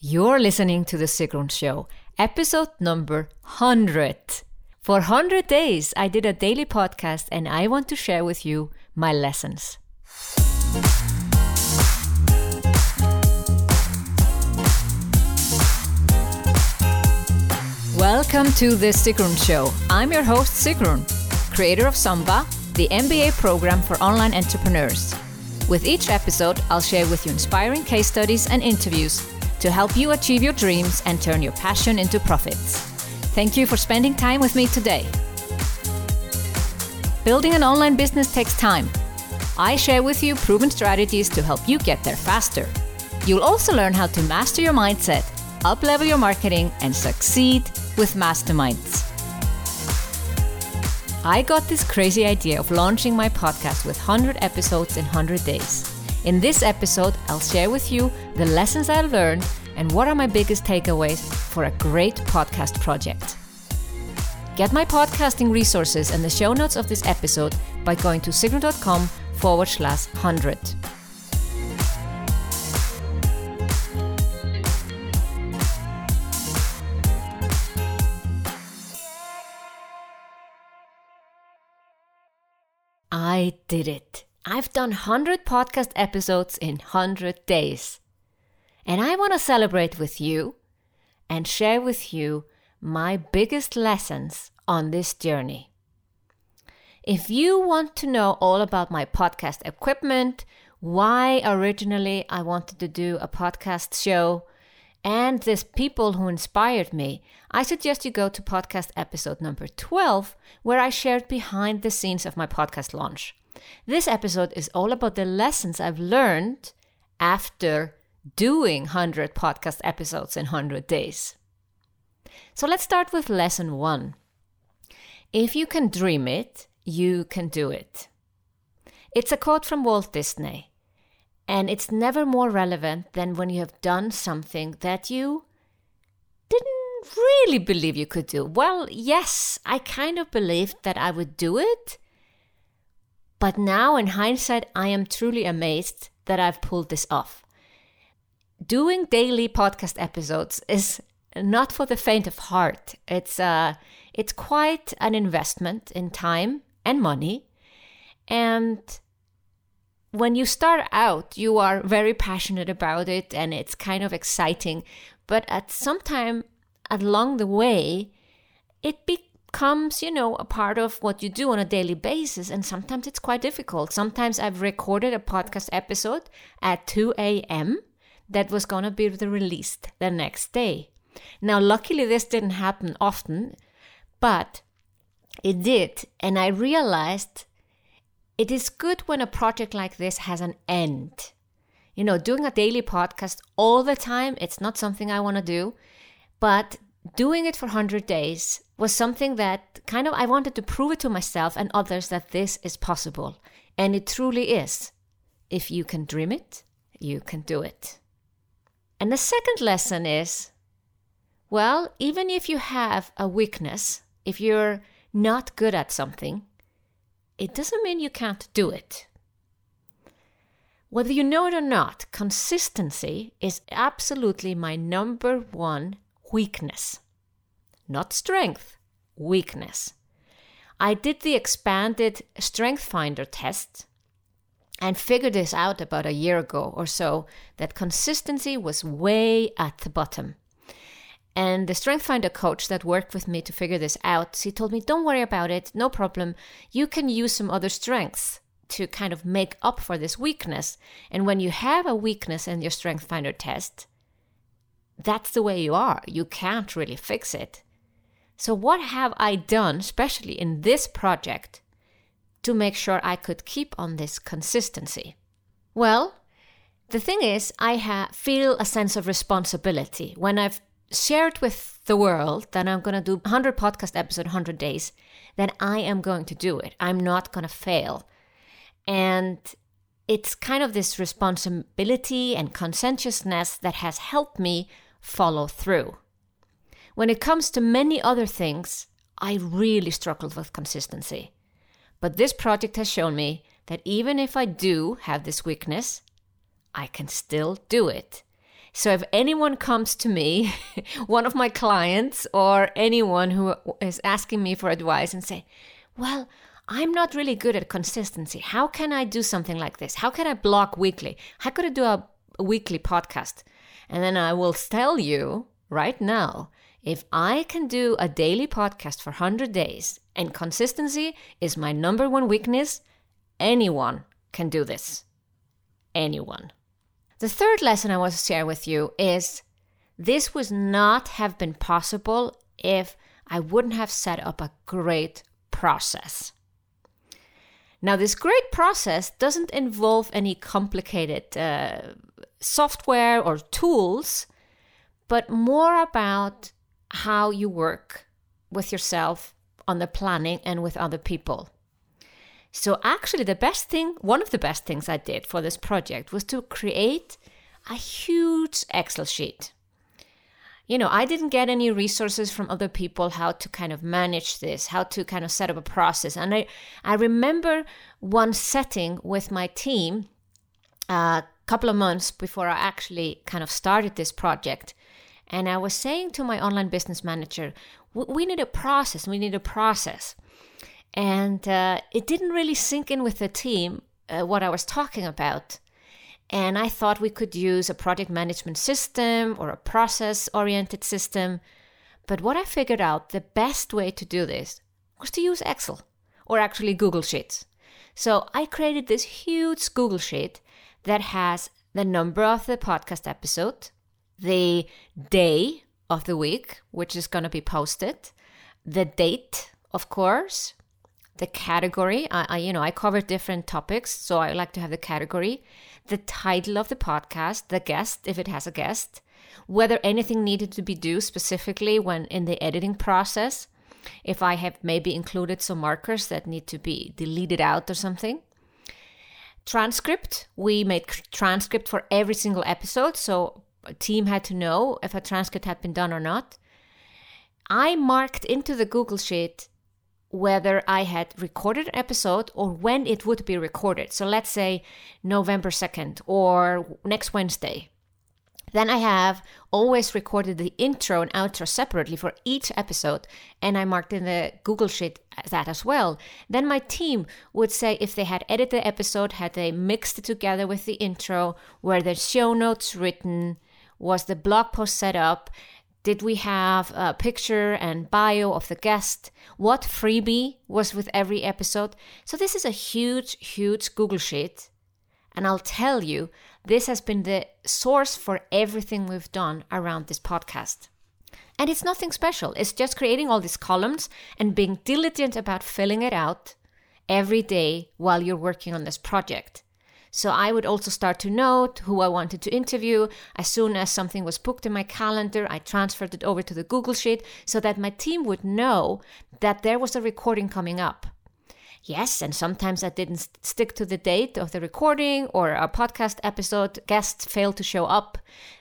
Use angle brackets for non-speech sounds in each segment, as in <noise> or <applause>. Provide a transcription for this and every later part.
You're listening to The Sigrun Show, episode number 100. For 100 days, I did a daily podcast and I want to share with you my lessons. Welcome to The Sigrun Show. I'm your host, Sigrun, creator of SUMBA, the MBA program for online entrepreneurs. With each episode, I'll share with you inspiring case studies and interviews to help you achieve your dreams and turn your passion into profits. Thank you for spending time with me today. Building an online business takes time. I share with you proven strategies to help you get there faster. You'll also learn how to master your mindset, uplevel your marketing, and succeed with masterminds. I got this crazy idea of launching my podcast with 100 episodes in 100 days. In this episode, I'll share with you the lessons I learned and what are my biggest takeaways for a great podcast project. Get my podcasting resources and the show notes of this episode by going to sigrun.com forward slash 100. I did it. I've done 100 podcast episodes in 100 days. And I want to celebrate with you and share with you my biggest lessons on this journey. If you want to know all about my podcast equipment, why originally I wanted to do a podcast show, and the people who inspired me, I suggest you go to podcast episode number 12, where I shared behind the scenes of my podcast launch. This episode is all about the lessons I've learned after doing 100 podcast episodes in 100 days. So let's start with lesson one. If you can dream it, you can do it. It's a quote from Walt Disney, and it's never more relevant than when you have done something that you didn't really believe you could do. Well, yes, I kind of believed that I would do it but now, in hindsight, I am truly amazed that I've pulled this off. Doing daily podcast episodes is not for the faint of heart. It's uh, it's quite an investment in time and money, and when you start out, you are very passionate about it, and it's kind of exciting. But at some time along the way, it be becomes, you know, a part of what you do on a daily basis. And sometimes it's quite difficult. Sometimes I've recorded a podcast episode at 2 a.m. that was going to be released the next day. Now, luckily, this didn't happen often, but it did. And I realized it is good when a project like this has an end. You know, doing a daily podcast all the time, it's not something I want to do. But doing it for 100 days was something that kind of I wanted to prove it to myself and others that this is possible. And it truly is. If you can dream it, you can do it. And the second lesson is well, even if you have a weakness, if you're not good at something, it doesn't mean you can't do it. Whether you know it or not, consistency is absolutely my number one weakness. Not strength, weakness. I did the expanded Strength Finder test and figured this out about a year ago or so that consistency was way at the bottom. And the Strength Finder coach that worked with me to figure this out, he told me, Don't worry about it, no problem. You can use some other strengths to kind of make up for this weakness. And when you have a weakness in your Strength Finder test, that's the way you are. You can't really fix it. So, what have I done, especially in this project, to make sure I could keep on this consistency? Well, the thing is, I ha- feel a sense of responsibility. When I've shared with the world that I'm going to do 100 podcast episodes, 100 days, then I am going to do it. I'm not going to fail. And it's kind of this responsibility and conscientiousness that has helped me follow through. When it comes to many other things, I really struggled with consistency. But this project has shown me that even if I do have this weakness, I can still do it. So if anyone comes to me, <laughs> one of my clients or anyone who is asking me for advice and say, "Well, I'm not really good at consistency. How can I do something like this? How can I block weekly? How could I do a weekly podcast?" And then I will tell you right now, if I can do a daily podcast for 100 days and consistency is my number one weakness, anyone can do this. Anyone. The third lesson I want to share with you is this would not have been possible if I wouldn't have set up a great process. Now, this great process doesn't involve any complicated uh, software or tools, but more about how you work with yourself on the planning and with other people. So, actually, the best thing, one of the best things I did for this project was to create a huge Excel sheet. You know, I didn't get any resources from other people how to kind of manage this, how to kind of set up a process. And I, I remember one setting with my team a couple of months before I actually kind of started this project. And I was saying to my online business manager, we need a process, we need a process. And uh, it didn't really sink in with the team uh, what I was talking about. And I thought we could use a project management system or a process oriented system. But what I figured out the best way to do this was to use Excel or actually Google Sheets. So I created this huge Google Sheet that has the number of the podcast episode, the day of the week, which is going to be posted, the date, of course, the category. I, I, you know, I cover different topics, so I like to have the category, the title of the podcast, the guest, if it has a guest, whether anything needed to be due specifically when in the editing process, if I have maybe included some markers that need to be deleted out or something. Transcript, we made transcript for every single episode, so a team had to know if a transcript had been done or not. I marked into the Google Sheet whether I had recorded an episode or when it would be recorded. So let's say November 2nd or next Wednesday. Then I have always recorded the intro and outro separately for each episode, and I marked in the Google Sheet that as well. Then my team would say if they had edited the episode, had they mixed it together with the intro, were the show notes written, was the blog post set up, did we have a picture and bio of the guest? What freebie was with every episode? So, this is a huge, huge Google Sheet. And I'll tell you, this has been the source for everything we've done around this podcast. And it's nothing special, it's just creating all these columns and being diligent about filling it out every day while you're working on this project. So I would also start to note who I wanted to interview. As soon as something was booked in my calendar, I transferred it over to the Google Sheet so that my team would know that there was a recording coming up. Yes, and sometimes I didn't stick to the date of the recording or a podcast episode guests failed to show up.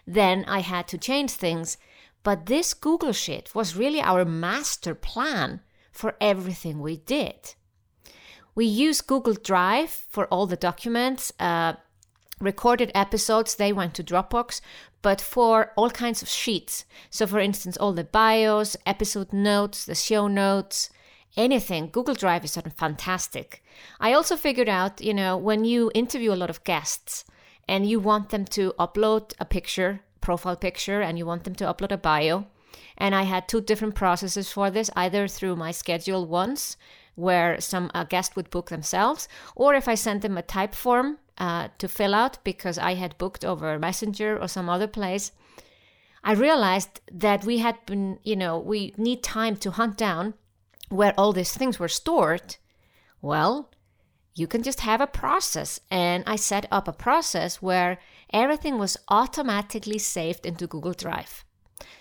Then I had to change things. But this Google Sheet was really our master plan for everything we did. We use Google Drive for all the documents. Uh, recorded episodes, they went to Dropbox, but for all kinds of sheets. So, for instance, all the bios, episode notes, the show notes, anything, Google Drive is fantastic. I also figured out, you know, when you interview a lot of guests and you want them to upload a picture, profile picture, and you want them to upload a bio, and I had two different processes for this, either through my ScheduleOnce where some a guest would book themselves, or if I sent them a Typeform uh, to fill out because I had booked over Messenger or some other place. I realized that we had been, you know, we need time to hunt down where all these things were stored. Well, you can just have a process. And I set up a process where everything was automatically saved into Google Drive.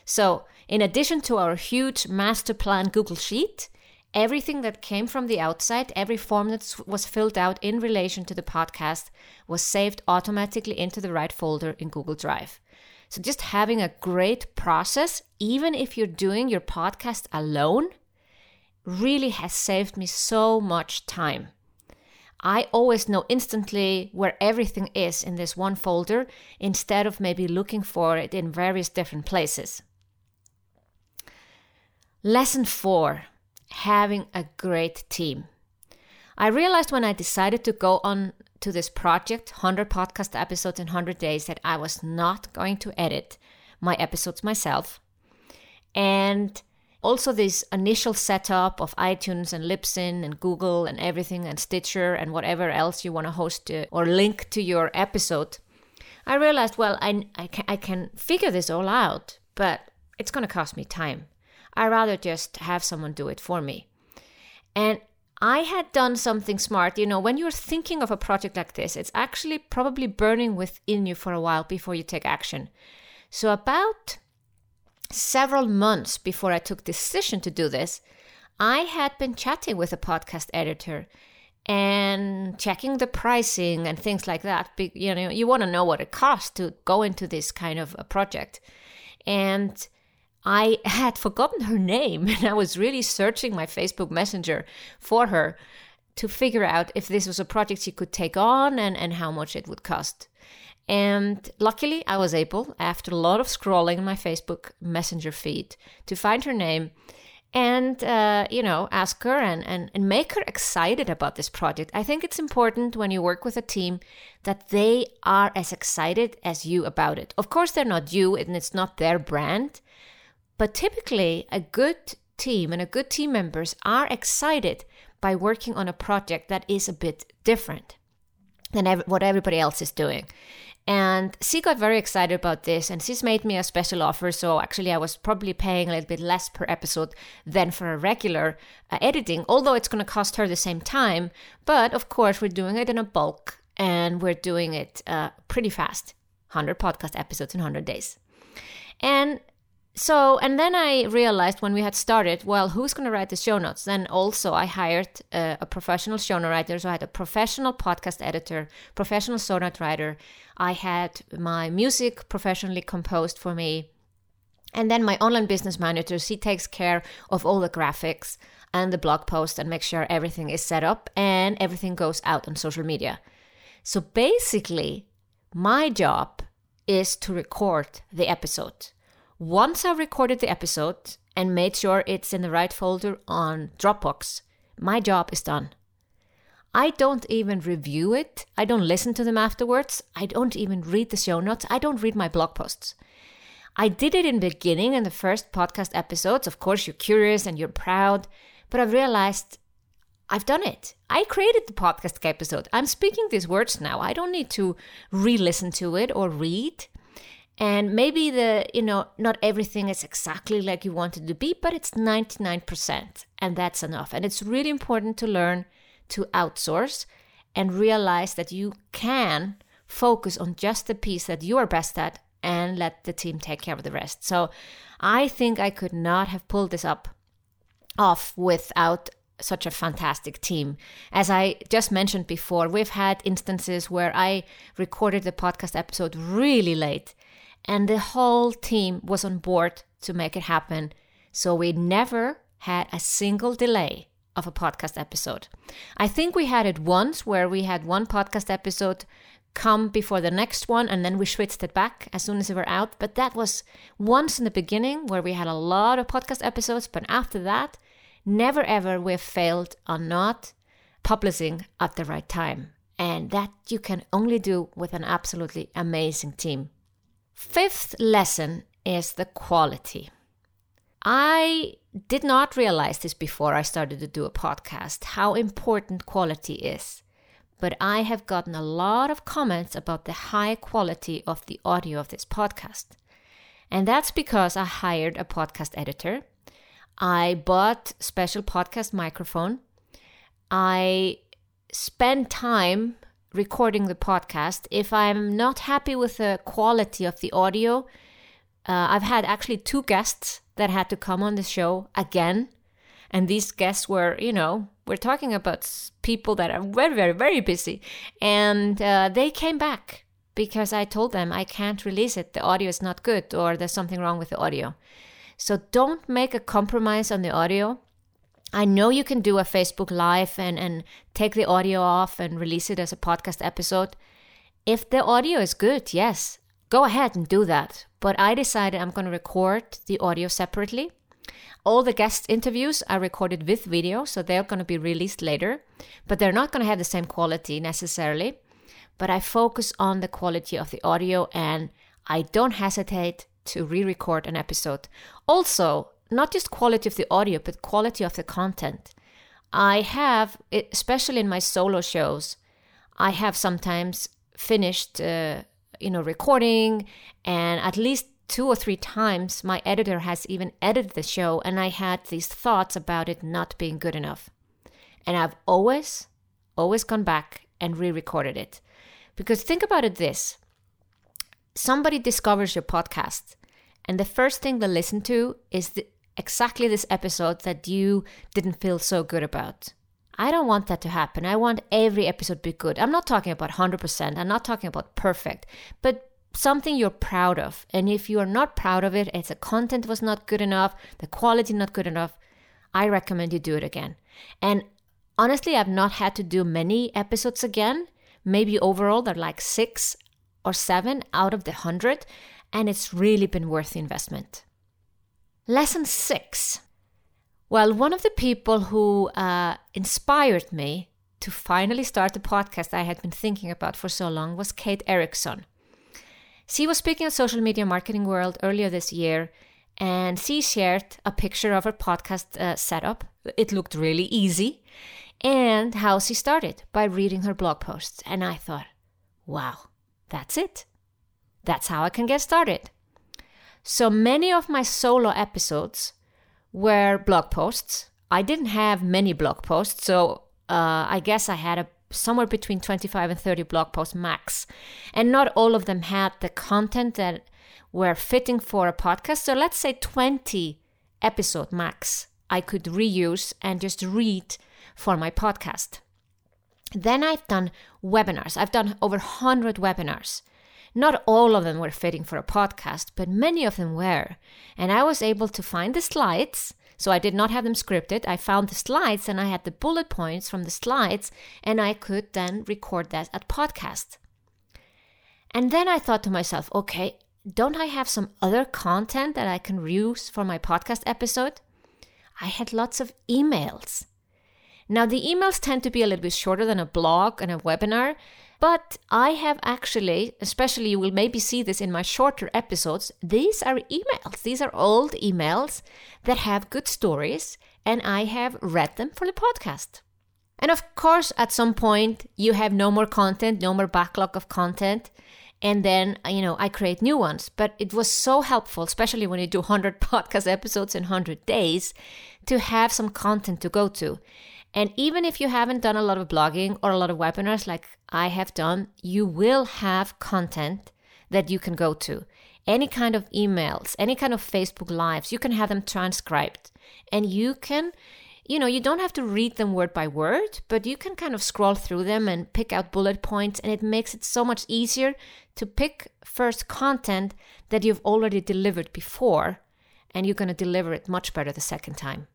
So, in addition to our huge master plan Google Sheet, Everything that came from the outside, every form that was filled out in relation to the podcast, was saved automatically into the right folder in Google Drive. So, just having a great process, even if you're doing your podcast alone, really has saved me so much time. I always know instantly where everything is in this one folder instead of maybe looking for it in various different places. Lesson four having a great team. I realized when I decided to go on to this project, 100 podcast episodes in 100 days, that I was not going to edit my episodes myself. And also, this initial setup of iTunes and Libsyn and Google and everything and Stitcher and whatever else you want to host or link to your episode, I realized, well, I, I, can, I can figure this all out, but it's going to cost me time. I rather just have someone do it for me. And I had done something smart. You know, when you're thinking of a project like this, it's actually probably burning within you for a while before you take action. So, about several months before I took decision to do this, I had been chatting with a podcast editor and checking the pricing and things like that. You know, you want to know what it costs to go into this kind of a project. And I had <laughs> forgotten her name and I was really searching my Facebook Messenger for her to figure out if this was a project she could take on and, and how much it would cost. And luckily, I was able, after a lot of scrolling in my Facebook Messenger feed, to find her name and, uh, you know, ask her and, and, and make her excited about this project. I think it's important when you work with a team that they are as excited as you about it. Of course, they're not you and it's not their brand, but typically, a good team and a good team members are excited by working on a project that is a bit different than ev- what everybody else is doing. And she got very excited about this, and she's made me a special offer. So actually, I was probably paying a little bit less per episode than for a regular uh, editing, although it's going to cost her the same time. But of course, we're doing it in a bulk, and we're doing it uh, pretty fast 100 podcast episodes in 100 days. And so and then i realized when we had started well who's going to write the show notes? Then also i hired a, a professional show note writer. So i had a professional podcast editor professional show note writer. I had my music professionally composed for me. And then my online business manager she takes care of all the graphics and the blog post and make sure everything is set up and everything goes out on social media. So basically my job is to record the episode once I've recorded the episode and made sure it's in the right folder on Dropbox, my job is done. I don't even review it. I don't listen to them afterwards. I don't even read the show notes. I don't read my blog posts. I did it in the beginning in the first podcast episodes. Of course, you're curious and you're proud, but I've realized I've done it. I created the podcast episode. I'm speaking these words now. I don't need to re listen to it or read. And maybe the, you know, not everything is exactly like you want it to be, but it's 99%. And that's enough. And it's really important to learn to outsource and realize that you can focus on just the piece that you are best at and let the team take care of the rest. So I think I could not have pulled this up off without such a fantastic team. As I just mentioned before, we've had instances where I recorded the podcast episode really late and the whole team was on board to make it happen. So we never had a single delay of a podcast episode. I think we had it once where we had one podcast episode come before the next one and then we switched it back as soon as we were out. But that was once in the beginning where we had a lot of podcast episodes. But after that, never ever we've failed on not publishing at the right time. And that you can only do with an absolutely amazing team. Fifth lesson is the quality. I did not realize this before I started to do a podcast, how important quality is. But I have gotten a lot of comments about the high quality of the audio of this podcast. And that's because I hired a podcast editor. I bought special podcast microphone. I spent time recording the podcast, if I'm not happy with the quality of the audio, uh, I've had actually two guests that had to come on the show again. And these guests were, you know, we're talking about people that are very, very, very busy. And uh, they came back because I told them I can't release it. The audio is not good or there's something wrong with the audio. So don't make a compromise on the audio. I know you can do a Facebook Live and, and take the audio off and release it as a podcast episode. If the audio is good, yes, go ahead and do that. But I decided I'm going to record the audio separately. All the guest interviews are recorded with video, so they're going to be released later, but they're not going to have the same quality necessarily. But I focus on the quality of the audio and I don't hesitate to re record an episode. Also, not just quality of the audio, but quality of the content. I have, especially in my solo shows, I have sometimes finished, uh, you know, recording, and at least two or three times my editor has even edited the show, and I had these thoughts about it not being good enough. And I've always, always gone back and re recorded it. Because think about it this somebody discovers your podcast, and the first thing they listen to is the, exactly this episode that you didn't feel so good about. I don't want that to happen. I want every episode to be good. I'm not talking about 100%. I'm not talking about perfect, but something you're proud of. And if you are not proud of it, if the content was not good enough, the quality not good enough, I recommend you do it again. And honestly, I've not had to do many episodes again. Maybe overall, they're like six or seven out of the hundred. And it's really been worth the investment. Lesson six. Well, one of the people who uh, inspired me to finally start the podcast I had been thinking about for so long was Kate Erickson. She was speaking at Social Media Marketing World earlier this year, and she shared a picture of her podcast uh, setup. It looked really easy, and how she started by reading her blog posts. And I thought, wow, that's it. That's how I can get started. So many of my solo episodes were blog posts. I didn't have many blog posts, so uh, I guess I had a somewhere between 25 and 30 blog posts max. And not all of them had the content that were fitting for a podcast. So let's say 20 episode max I could reuse and just read for my podcast. Then I've done webinars. I've done over 100 webinars. Not all of them were fitting for a podcast, but many of them were. And I was able to find the slides. So I did not have them scripted. I found the slides and I had the bullet points from the slides, and I could then record that at podcast. And then I thought to myself, okay, don't I have some other content that I can use for my podcast episode? I had lots of emails. Now, the emails tend to be a little bit shorter than a blog and a webinar, but I have actually, especially you will maybe see this in my shorter episodes, these are emails. These are old emails that have good stories, and I have read them for the podcast. And of course, at some point, you have no more content, no more backlog of content. And then, you know, I create new ones. But it was so helpful, especially when you do <laughs> 100 podcast episodes in 100 days, to have some content to go to. And even if you haven't done a lot of blogging or a lot of webinars like I have done, you will have content that you can go to. Any kind of emails, any kind of Facebook Lives, you can have them transcribed. And you can, you know, you don't have to read them word by word, but you can kind of scroll through them and pick out bullet points. And it makes it so much easier to pick first content that you've already delivered before. And you're going to deliver it much better the second time.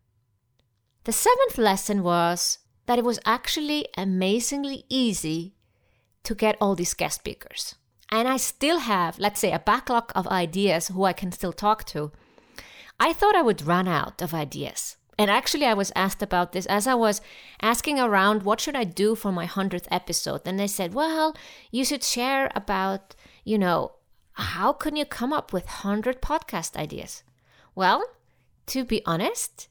The seventh lesson was that it was actually amazingly easy to get all these guest speakers. And I still have, let's say, a backlog of ideas who I can still talk to. I thought I would run out of ideas. And actually, I was asked about this as I was asking around what should I do for my 100th episode. And they said, well, you should share about, you know, how can you come up with 100 podcast ideas? Well, to be honest,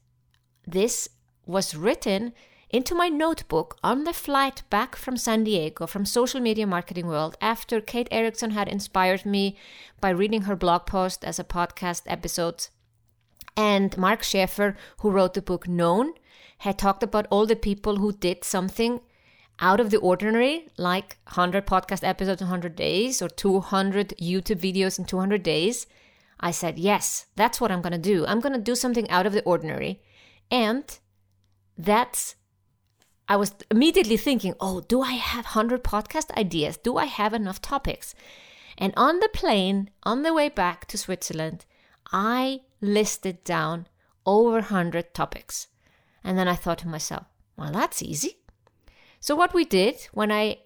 this was written into my notebook on the flight back from San Diego from Social Media Marketing World after Kate Erickson had inspired me by reading her blog post as a podcast episode. And Mark Schaefer, who wrote the book Known, had talked about all the people who did something out of the ordinary, like 100 podcast episodes in 100 days or 200 YouTube videos in 200 days. I said, yes, that's what I'm going to do. I'm going to do something out of the ordinary. And that's I was immediately thinking, oh, do I have 100 podcast ideas? Do I have enough topics? And on the plane, on the way back to Switzerland, I listed down over 100 topics. And then I thought to myself, well, that's easy. So, what we did when I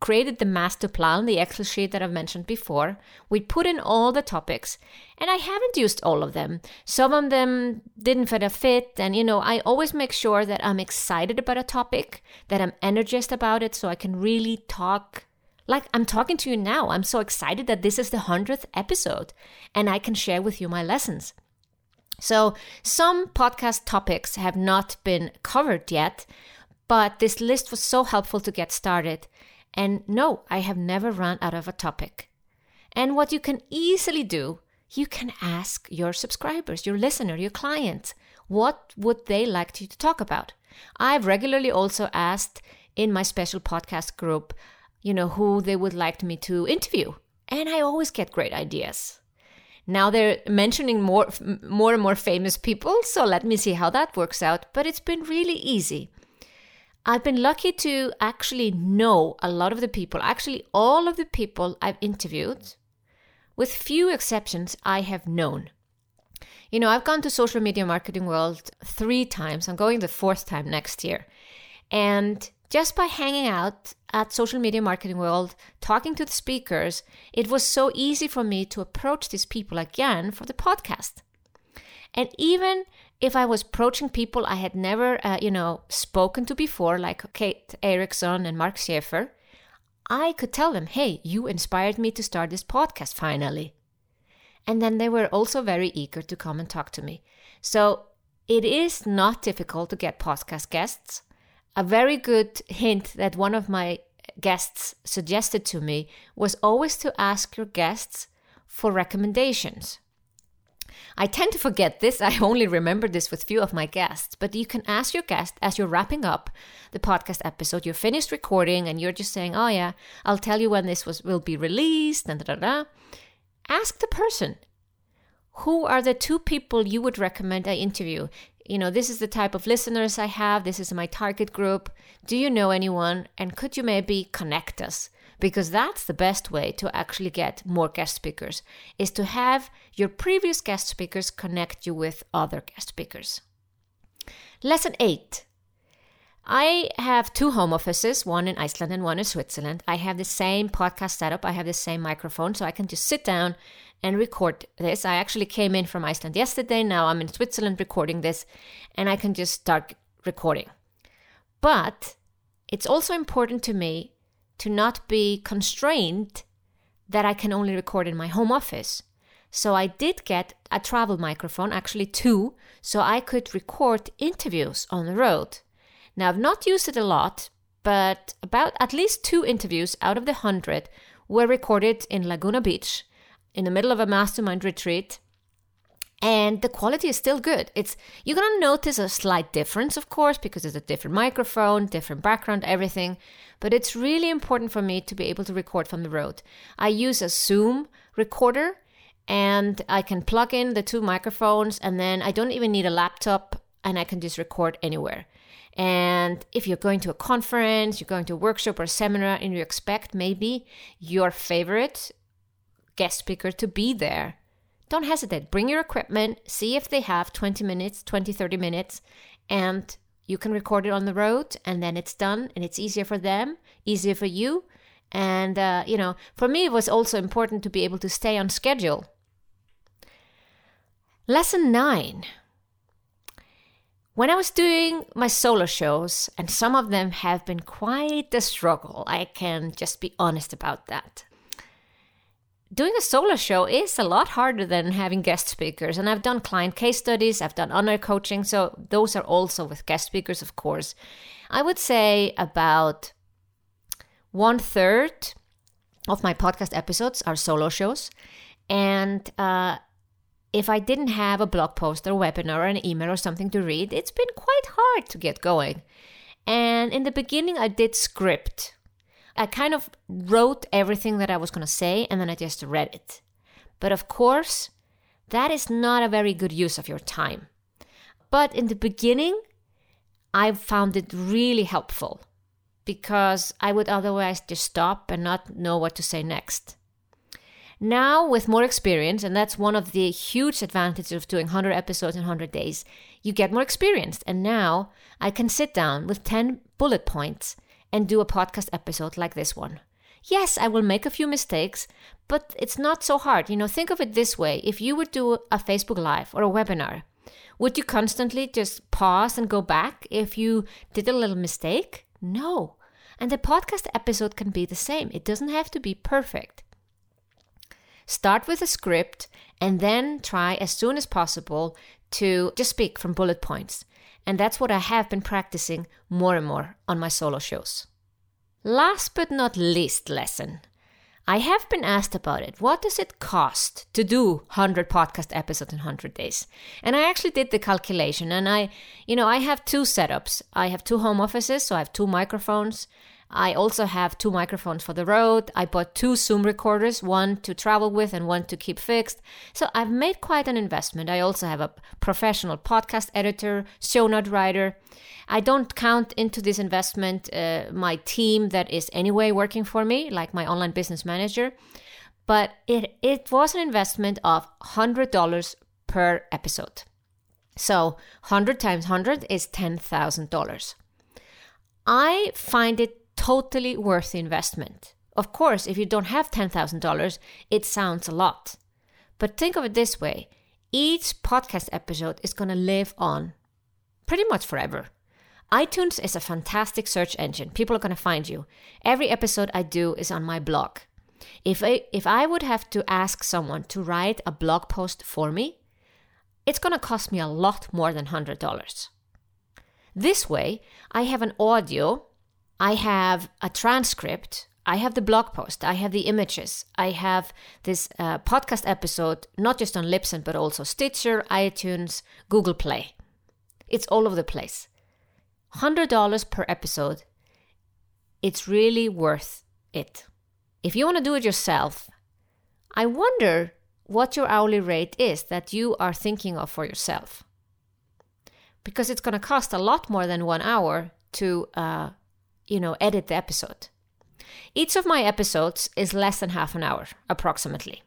created the master plan, the Excel sheet that I've mentioned before. We put in all the topics, and I haven't used all of them. Some of them didn't fit a fit, and you know, I always make sure that I'm excited about a topic, that I'm energized about it, so I can really talk. Like I'm talking to you now. I'm so excited that this is the 100th episode and I can share with you my lessons. So, some podcast topics have not been covered yet, but this list was so helpful to get started. And no, I have never run out of a topic. And what you can easily do, you can ask your subscribers, your listener, your clients, what would they like you to talk about? I've regularly also asked in my special podcast group, you know, who they would like me to interview. And I always get great ideas. Now they're mentioning more more and more famous people, so let me see how that works out, but it's been really easy. I've been lucky to actually know a lot of the people, actually, all of the people I've interviewed, with few exceptions, I have known. You know, I've gone to social media marketing world three times. I'm going the fourth time next year. And just by hanging out at social media marketing world, talking to the speakers, it was so easy for me to approach these people again for the podcast. And even if I was approaching people I had never, uh, you know, spoken to before, like Kate Erickson and Mark Schaefer, I could tell them, hey, you inspired me to start this podcast finally. And then they were also very eager to come and talk to me. So it is not difficult to get podcast guests. A very good hint that one of my guests suggested to me was always to ask your guests for recommendations. I tend to forget this. I only remember this with few of my guests, but you can ask your guest as you're wrapping up the podcast episode. You're finished recording and you're just saying, "Oh yeah, I'll tell you when this was will be released." And da da da. Ask the person, who are the two people you would recommend I interview? You know, this is the type of listeners I have. This is my target group. Do you know anyone? And could you maybe connect us? Because that's the best way to actually get more guest speakers is to have your previous guest speakers connect you with other guest speakers. Lesson 8. I have two home offices, one in Iceland and one in Switzerland. I have the same podcast setup, I have the same microphone, so I can just sit down and record this. I actually came in from Iceland yesterday, now I'm in Switzerland recording this, and I can just start recording. But it's also important to me to not be constrained that I can only record in my home office. So I did get a travel microphone, actually two, so I could record interviews on the road. Now I've not used it a lot, but about at least two interviews out of the hundred were recorded in Laguna Beach in the middle of a mastermind retreat and the quality is still good. It's you're gonna notice a slight difference, of course, because it's a different microphone, different background, everything. But it's really important for me to be able to record from the road. I use a Zoom recorder, and I can plug in the two microphones, and then I don't even need a laptop, and I can just record anywhere. And if you're going to a conference, you're going to a workshop or a seminar, and you expect maybe your favorite guest speaker to be there don't hesitate. Bring your equipment, see if they have 20 minutes, 20, 30 minutes, and you can record it on the road, and then it's done, and it's easier for them, easier for you. And, uh, you know, for me, it was also important to be able to stay on schedule. Lesson nine. When I was doing my solo shows, and some of them have been quite a struggle, I can just be honest about that doing a solo show is a lot harder than having guest speakers. And I've done client case studies, I've done online coaching. So those are also with guest speakers, of course. I would say about one third of my podcast episodes are solo shows. And uh, if I didn't have a blog post or webinar or an email or something to read, it's been quite hard to get going. And in the beginning, I did script I kind of wrote everything that I was going to say and then I just read it. But of course, that is not a very good use of your time. But in the beginning, I found it really helpful because I would otherwise just stop and not know what to say next. Now, with more experience, and that's one of the huge advantages of doing 100 episodes in 100 days, you get more experienced. And now I can sit down with 10 bullet points and do a podcast episode like this one. Yes, I will make a few mistakes, but it's not so hard. You know, think of it this way if you would do a Facebook Live or a webinar, would you constantly just pause and go back if you did a little mistake? No. And the podcast episode can be the same. It doesn't have to be perfect. Start with a script and then try as soon as possible to just speak from bullet points. And that's what I have been practicing more and more on my solo shows. Last but not least lesson. I have been asked about it. What does it cost to do 100 podcast episodes in 100 days? And I actually did the calculation and I, you know, I have two setups. I have two home offices, so I have two microphones. I also have two microphones for the road. I bought two Zoom recorders, one to travel with and one to keep fixed. So I've made quite an investment. I also have a professional podcast editor, show note writer. I don't count into this investment uh, my team that is anyway working for me, like my online business manager. But it, it was an investment of $100 per episode. So 100 times 100 is $10,000. I find it totally worth the investment. Of course, if you don't have $10,000, it sounds a lot. But think of it this way each podcast episode is going to live on pretty much forever. iTunes is a fantastic search engine. People are going to find you. Every episode I do is on my blog. If I, if I would have to ask someone to write a blog post for me, it's going to cost me a lot more than $100. This way, I have an audio I have a transcript. I have the blog post. I have the images. I have this uh, podcast episode, not just on Libsyn, but also Stitcher, iTunes, Google Play. It's all over the place. $100 per episode. It's really worth it. If you want to do it yourself, I wonder what your hourly rate is that you are thinking of for yourself. Because it's going to cost a lot more than one hour to uh, you know, edit the episode. Each of my episodes is less than half an hour, approximately.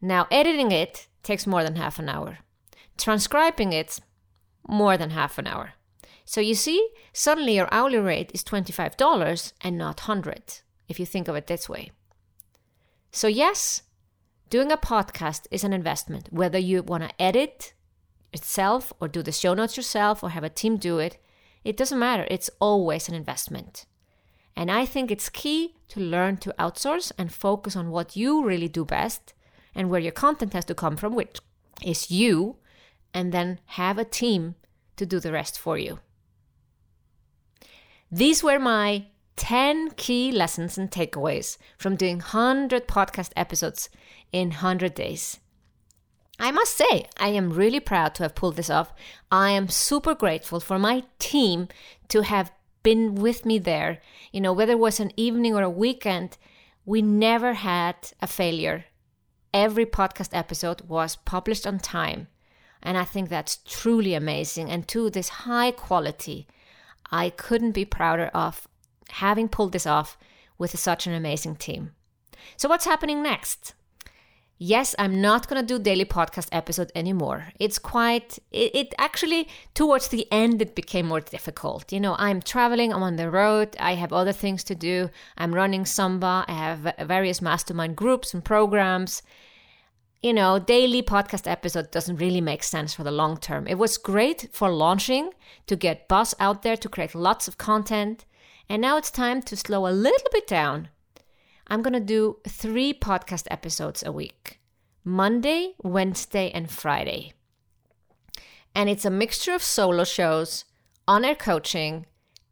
Now, editing it takes more than half an hour. Transcribing it, more than half an hour. So you see, suddenly your hourly rate is $25 and not 100 if you think of it this way. So yes, doing a podcast is an investment, whether you want to edit itself or do the show notes yourself or have a team do it, it doesn't matter, it's always an investment. And I think it's key to learn to outsource and focus on what you really do best and where your content has to come from, which is you, and then have a team to do the rest for you. These were my 10 key lessons and takeaways from doing 100 podcast episodes in 100 days. I must say, I am really proud to have pulled this off. I am super grateful for my team to have been with me there. You know, whether it was an evening or a weekend, we never had a failure. Every podcast episode was published on time. And I think that's truly amazing. And to this high quality, I couldn't be prouder of having pulled this off with such an amazing team. So, what's happening next? Yes, I'm not going to do daily podcast episode anymore. It's quite, it, it, actually, towards the end, it became more difficult. You know, I'm traveling, I'm on the road, I have other things to do. I'm running SUMBA, I have various mastermind groups and programs. You know, daily podcast episode doesn't really make sense for the long term. It was great for launching, to get buzz out there, to create lots of content. And now it's time to slow a little bit down I'm going to do three podcast episodes a week Monday, Wednesday, and Friday. And it's a mixture of solo shows, on air coaching,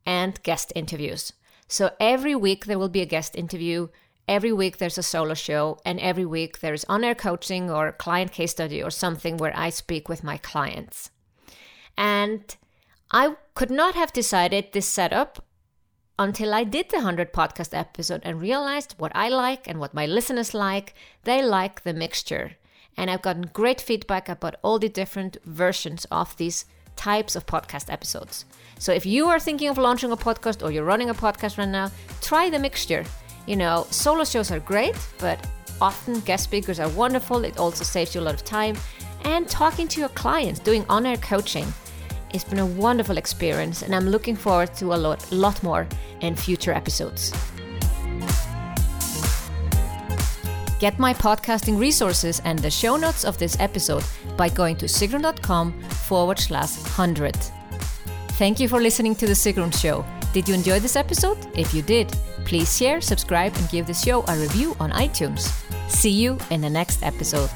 and guest interviews. So every week there will be a guest interview. Every week there's a solo show, and every week there is on air coaching or client case study or something where I speak with my clients. And I could not have decided this setup until I did the 100 podcast episode and realized what I like and what my listeners like. They like the mixture. And I've gotten great feedback about all the different versions of these types of podcast episodes. So if you are thinking of launching a podcast or you're running a podcast right now, try the mixture. You know, solo shows are great, but often. Guest speakers are wonderful. It also saves you a lot of time. And talking to your clients, doing on air coaching. It's been a wonderful experience, and I'm looking forward to a lot, lot more in future episodes. Get my podcasting resources and the show notes of this episode by going to sigrun.com forward slash 100. Thank you for listening to The Sigrun Show. Did you enjoy this episode? If you did, please share, subscribe, and give the show a review on iTunes. See you in the next episode.